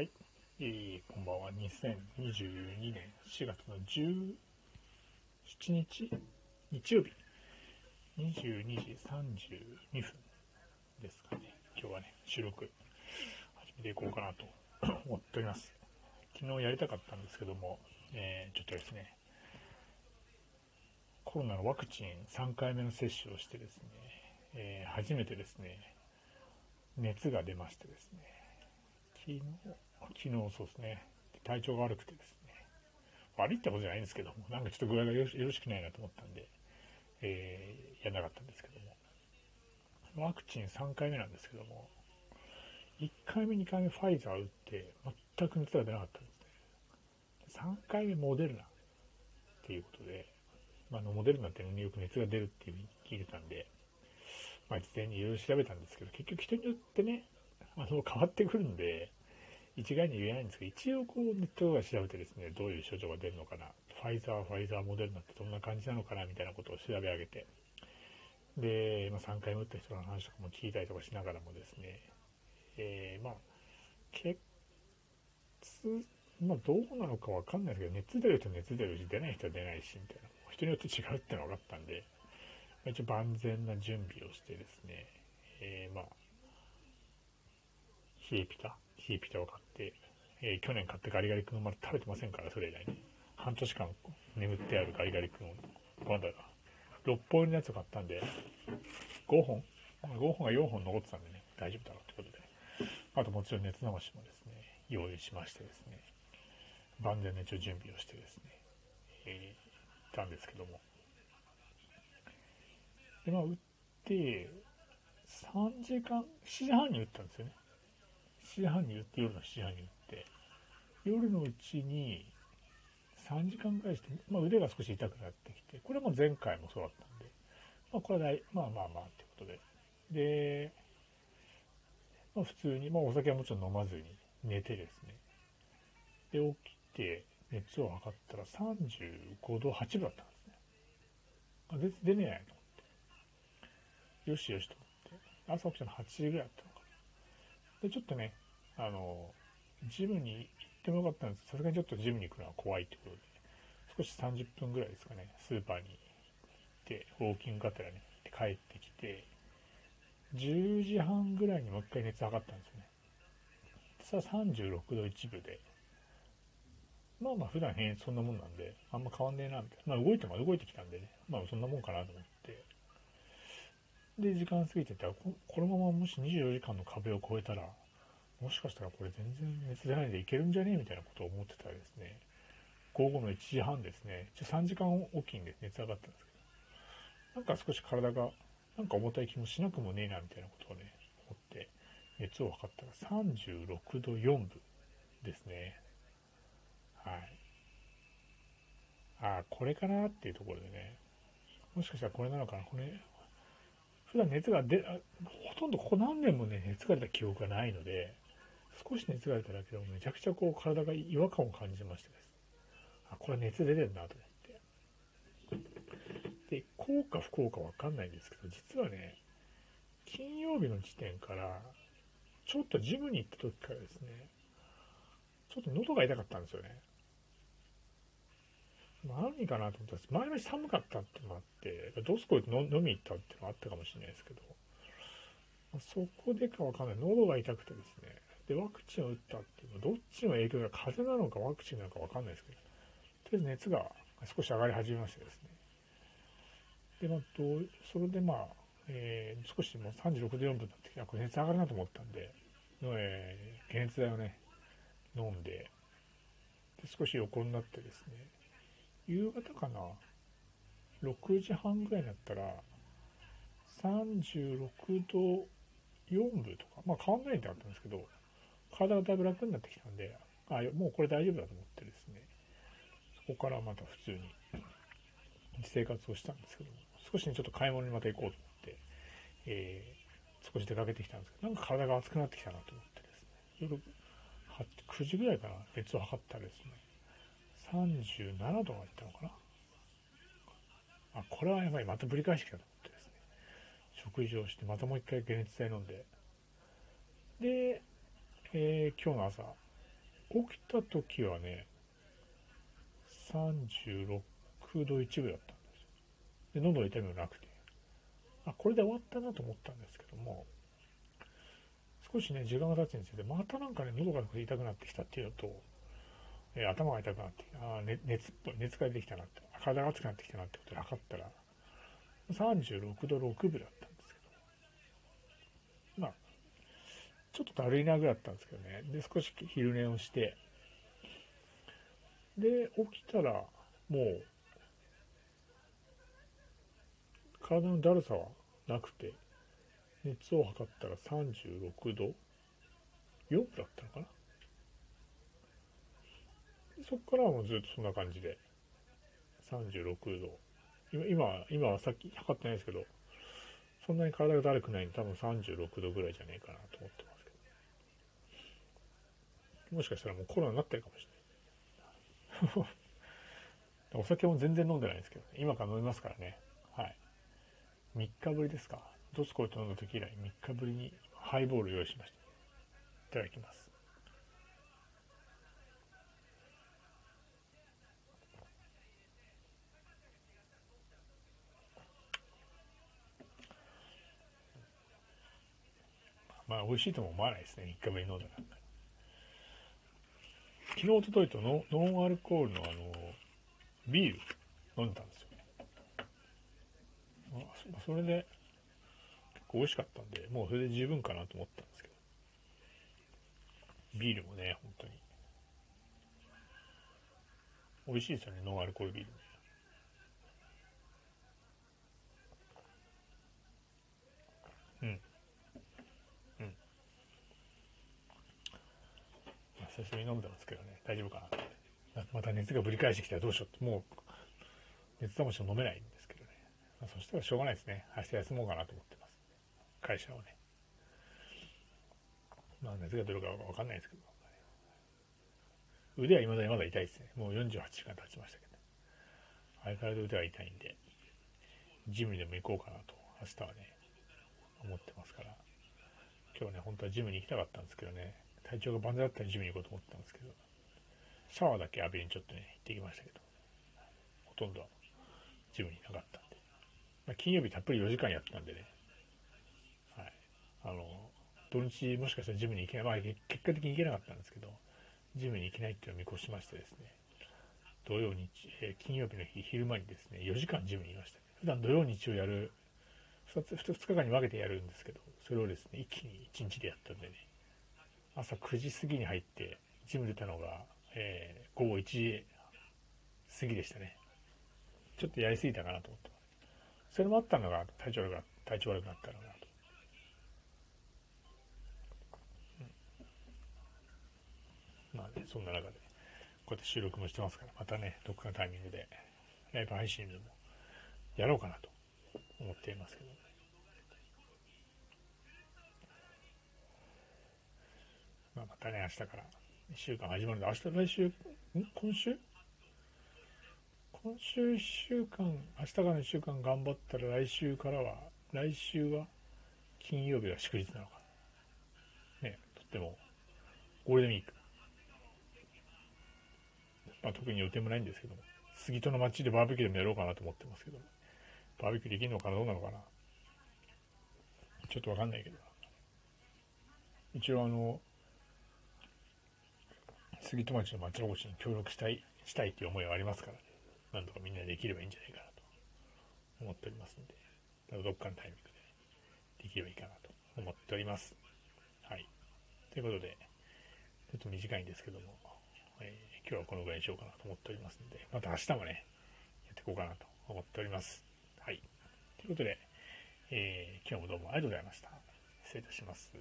はい、えー、こんばんは。2022年4月の17日日曜日22時32分ですかね。今日はね、収録始めていこうかなと 思っております。昨日やりたかったんですけども、えー、ちょっとですね、コロナのワクチン3回目の接種をしてですね、えー、初めてですね、熱が出ましてですね、昨日、昨日そうですね、体調が悪くてですね、悪いってことじゃないんですけども、なんかちょっと具合がよろしくないなと思ったんで、えー、やんなかったんですけども、ワクチン3回目なんですけども、1回目、2回目ファイザー打って、全く熱が出なかったんですね。3回目モデルナっていうことで、まあ、のモデルナってよく熱が出るっていうふうに聞いてたんで、まあ、事前にいろいろ調べたんですけど、結局人によってね、あの、変わってくるんで、一概に言えないんですけど、一応こうネットが調べてですね、どういう症状が出るのかな、ファイザー、ファイザー、モデルナってどんな感じなのかな、みたいなことを調べ上げて、で、まあ、3回目打った人の話とかも聞いたりとかしながらもですね、えー、まあ、血、まあ、どうなのかわかんないですけど、熱出る人熱出るし、出ない人は出ないし、みたいな。人によって違うってのが分かったんで、一応万全な準備をしてですね、えー、まあ、冷えピタ冷えピタを買って、えー、去年買ってガリガリ君をまだ食べてませんから、それ以来に。半年間眠ってあるガリガリ君を、まだ6本のやつを買ったんで、5本 ?5 本が4本残ってたんでね、大丈夫だろうってことで。あともちろん熱流しもですね、用意しましてですね、万全な一応準備をしてですね、えー、たんですけども。で、まあ、打って、3時間、7時半に打ったんですよね。7時半に打って、夜の7時半に打って、夜のうちに3時間ぐらいして、まあ、腕が少し痛くなってきて、これも前回もそうだったんで、まあ、これは、まあまあまあってことで。で、まあ、普通に、まあ、お酒はもちろん飲まずに寝てですね。で、起きて、熱を測ったら35度8分だったんですね。あ、出ねえなと思って。よしよしと思って。朝起きたの8時ぐらいだったのかな。で、ちょっとね、あの、ジムに行ってもよかったんですけどさすがにちょっとジムに行くのは怖いってことで、少し30分ぐらいですかね、スーパーに行って、ウォーキングがてらね、帰ってきて、10時半ぐらいにもう一回熱測ったんですよね。さあ36度1分で、まあまあ普段変そんなもんなんで、あんま変わんねえな、みたいな。まあ動いても動いてきたんでね、まあそんなもんかなと思って。で、時間過ぎてたら、このままもし24時間の壁を越えたら、もしかしたらこれ全然熱出ないでいけるんじゃね？えみたいなことを思ってたらですね、午後の1時半ですね、一応3時間おきにで熱上がったんですけど、なんか少し体が、なんか重たい気もしなくもねえなみたいなことをね、思って、熱を測ったら36度4分ですね。はい。ああ、これかなっていうところでね、もしかしたらこれなのかな、これ、普段熱が出、ほとんどここ何年もね、熱が出た記憶がないので、少し熱が出ただけでもめちゃくちゃこう体が違和感を感じましてです。あ、これ熱出てるなと思って。で、効果不効果わかんないんですけど、実はね、金曜日の時点から、ちょっとジムに行った時からですね、ちょっと喉が痛かったんですよね。何かなと思ったんです。前々寒かったってのもあって、どすこいと飲みに行ったっていうのもあったかもしれないですけど、そこでかわかんない。喉が痛くてですね。で、ワクチンを打ったっていうのは、どっちの影響が風邪なのかワクチンなのかわかんないですけど、とりあえず熱が少し上がり始めましてですね。で、まあ、ど、それでまあ、えー、少しもう36度4分になってきて、これ熱上がるなと思ったんで、えー、解熱剤をね、飲んで、で少し横になってですね、夕方かな、6時半ぐらいになったら、36度4分とか、まあ変わんないんだったんですけど、体がだいぶ楽になってきたんで、あ、もうこれ大丈夫だと思ってですね、そこからまた普通に生活をしたんですけども、少しね、ちょっと買い物にまた行こうと思って、えー、少し出かけてきたんですけど、なんか体が熱くなってきたなと思ってですね、夜9時ぐらいかな、熱を測ったらですね、37度までいったのかな。あ、これはやばい、またぶり返してきたと思ってですね、食事をして、またもう一回解熱剤飲んで、で、えー、今日の朝、起きた時はね、36度1分だったんですよ。で、喉の痛みもなくて、あ、これで終わったなと思ったんですけども、少しね、時間が経つにつれて、またなんかね、喉が痛くなってきたっていうのと、えー、頭が痛くなってきた、あ熱熱っぽい、熱が出てきたなって、体が熱くなってきたなってことで測ったら、36度6分だったんですけど、まあ、ちょっとだるいなぐらいだったんですけどね、で、少し昼寝をして、で、起きたら、もう、体のだるさはなくて、熱を測ったら36度4分だったのかなそこからはもうずっとそんな感じで、36度。今、今今はさっき測ってないですけど、そんなに体がだるくないんで多分36度ぐらいじゃねえかなと思ってます。もしかしたらもうコロナになってるかもしれない。お酒も全然飲んでないんですけど、ね、今から飲みますからね。はい。3日ぶりですか。ドスコイと飲んだ時以来3日ぶりにハイボール用意しました。いただきます。まあ、美味しいとも思わないですね。3日ぶりに飲んだなんか。昨日、おとといとノンアルコールのあの、ビール飲んだんですよ。まあ、それで、結構美味しかったんで、もうそれで十分かなと思ったんですけど。ビールもね、本当に。美味しいですよね、ノンアルコールビールん。うん。まあ、久しぶりに飲んでますけどね、大丈夫かな。また熱がぶり返してきたらどうしようって、もう、熱冷ましも飲めないんですけどね。まあ、そしたらしょうがないですね。明日休もうかなと思ってます。会社をね。まあ、熱が出るかわかんないですけど。腕は未だにまだ痛いですね。もう48時間経ちましたけど、相変わらず腕は痛いんで、ジムにでも行こうかなと、明日はね、思ってますから。今日ね、本当はジムに行きたかったんですけどね、体調が万全だったらジムに行こうと思ったんですけど、シャワーだけ浴びにちょっとね、行ってきましたけど、ほとんどジムになかったんで。まあ、金曜日たっぷり4時間やったんでね、はい。あの、土日もしかしたらジムに行けない、まあ結果的に行けなかったんですけど、ジムに行けないっていうのを見越しましてですね、土曜日、えー、金曜日の日、昼間にですね、4時間ジムにいました、ね。普段土曜日をやる2つ、2日間に分けてやるんですけど、それをですね、一気に1日でやったんでね、朝9時過ぎに入って、ジム出たのが、えー、午後1時過ぎでしたね。ちょっとやりすぎたかなと思って。それもあったのが体調悪くな体調悪くなったのかなと。まあね、そんな中で、こうやって収録もしてますから、またね、どっかのタイミングで、ライブ配信でもやろうかなと思っていますけどね。まあ、またね、明日から1週間始まるんで、明日、来週、ん？今週？今週1週間、明日から1週間頑張ったら来週からは、来週は金曜日は祝日なのかな。ね、とっても、ゴールデンウィーク。まあ、特に予定もないんですけども、杉戸の街でバーベキューでもやろうかなと思ってますけど、バーベキューできるのかなどうなのかなちょっとわかんないけど。一応あの、杉戸町の町おこしに協力したい、したいっていう思いはありますからね。なんとかみんなできればいいんじゃないかなと思っておりますんで、どっかのタイミングでできればいいかなと思っております。はい。ということで、ちょっと短いんですけども、えー、今日はこのぐらいにしようかなと思っておりますので、また明日もね、やっていこうかなと思っております。はい。ということで、えー、今日もどうもありがとうございました。失礼いたします。